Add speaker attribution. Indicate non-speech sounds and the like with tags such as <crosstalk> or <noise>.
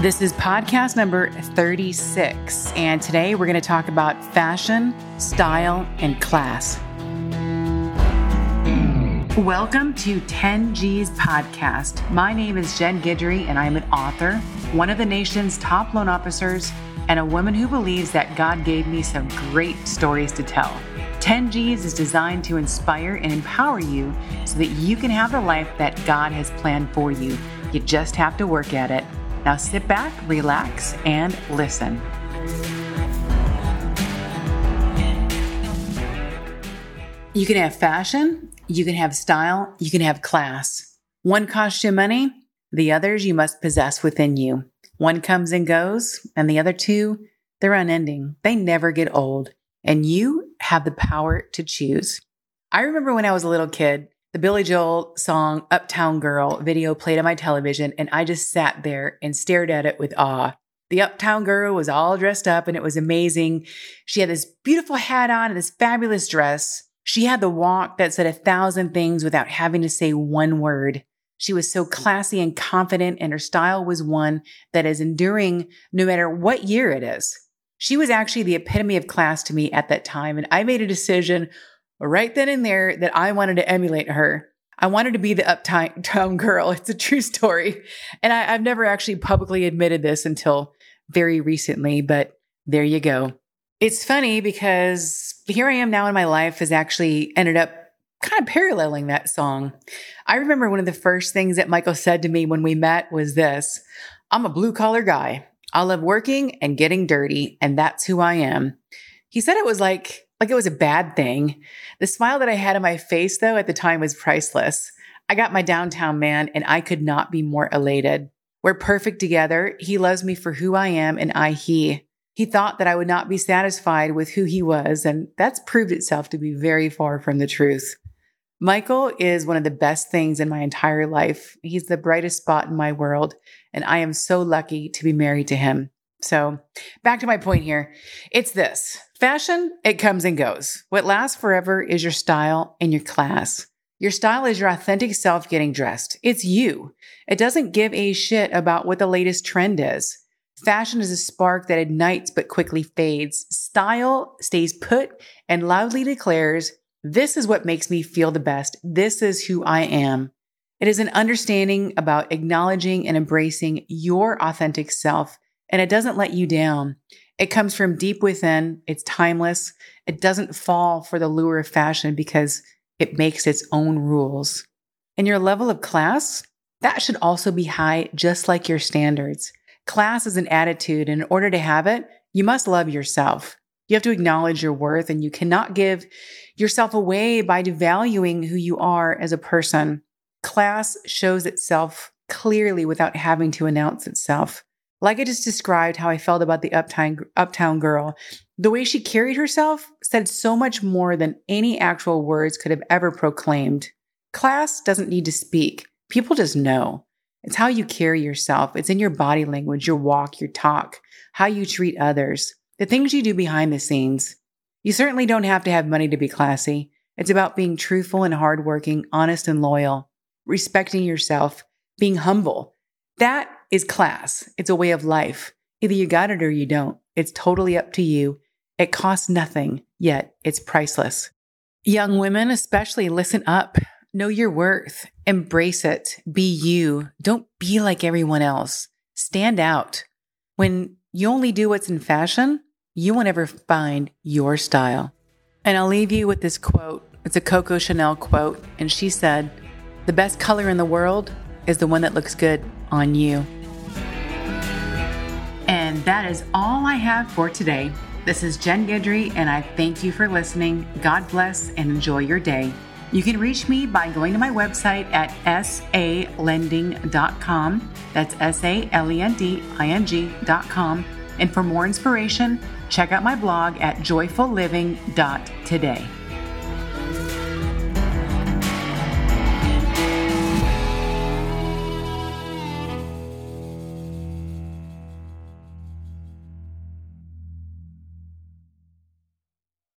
Speaker 1: This is podcast number 36, and today we're going to talk about fashion, style, and class. Welcome to 10G's podcast. My name is Jen Guidry, and I'm an author, one of the nation's top loan officers, and a woman who believes that God gave me some great stories to tell. 10Gs is designed to inspire and empower you so that you can have the life that God has planned for you. You just have to work at it. Now sit back, relax, and listen. You can have fashion, you can have style, you can have class. One costs you money, the others you must possess within you. One comes and goes, and the other two, they're unending. They never get old, and you have the power to choose. I remember when I was a little kid, the Billy Joel song Uptown Girl video played on my television, and I just sat there and stared at it with awe. The Uptown Girl was all dressed up and it was amazing. She had this beautiful hat on and this fabulous dress. She had the walk that said a thousand things without having to say one word. She was so classy and confident, and her style was one that is enduring no matter what year it is. She was actually the epitome of class to me at that time, and I made a decision right then and there that I wanted to emulate her. I wanted to be the uptown <laughs> girl. It's a true story. And I, have never actually publicly admitted this until very recently, but there you go. It's funny because here I am now in my life has actually ended up kind of paralleling that song. I remember one of the first things that Michael said to me when we met was this I'm a blue collar guy. I love working and getting dirty, and that's who I am. He said it was like, like it was a bad thing. The smile that I had on my face, though, at the time was priceless. I got my downtown man, and I could not be more elated. We're perfect together. He loves me for who I am, and I he. He thought that I would not be satisfied with who he was, and that's proved itself to be very far from the truth. Michael is one of the best things in my entire life. He's the brightest spot in my world, and I am so lucky to be married to him. So, back to my point here. It's this fashion, it comes and goes. What lasts forever is your style and your class. Your style is your authentic self getting dressed. It's you. It doesn't give a shit about what the latest trend is. Fashion is a spark that ignites but quickly fades. Style stays put and loudly declares, This is what makes me feel the best. This is who I am. It is an understanding about acknowledging and embracing your authentic self, and it doesn't let you down. It comes from deep within, it's timeless. It doesn't fall for the lure of fashion because it makes its own rules. And your level of class, that should also be high, just like your standards. Class is an attitude, and in order to have it, you must love yourself. You have to acknowledge your worth, and you cannot give yourself away by devaluing who you are as a person. Class shows itself clearly without having to announce itself. Like I just described how I felt about the uptown, uptown girl, the way she carried herself said so much more than any actual words could have ever proclaimed. Class doesn't need to speak, people just know. It's how you carry yourself. It's in your body language, your walk, your talk, how you treat others, the things you do behind the scenes. You certainly don't have to have money to be classy. It's about being truthful and hardworking, honest and loyal, respecting yourself, being humble. That is class. It's a way of life. Either you got it or you don't. It's totally up to you. It costs nothing, yet it's priceless. Young women, especially, listen up. Know your worth. Embrace it. Be you. Don't be like everyone else. Stand out. When you only do what's in fashion, you won't ever find your style. And I'll leave you with this quote. It's a Coco Chanel quote. And she said, The best color in the world is the one that looks good on you. That is all I have for today. This is Jen Guidry, and I thank you for listening. God bless and enjoy your day. You can reach me by going to my website at salending.com. That's S A L E N D I N G.com. And for more inspiration, check out my blog at joyfulliving.today.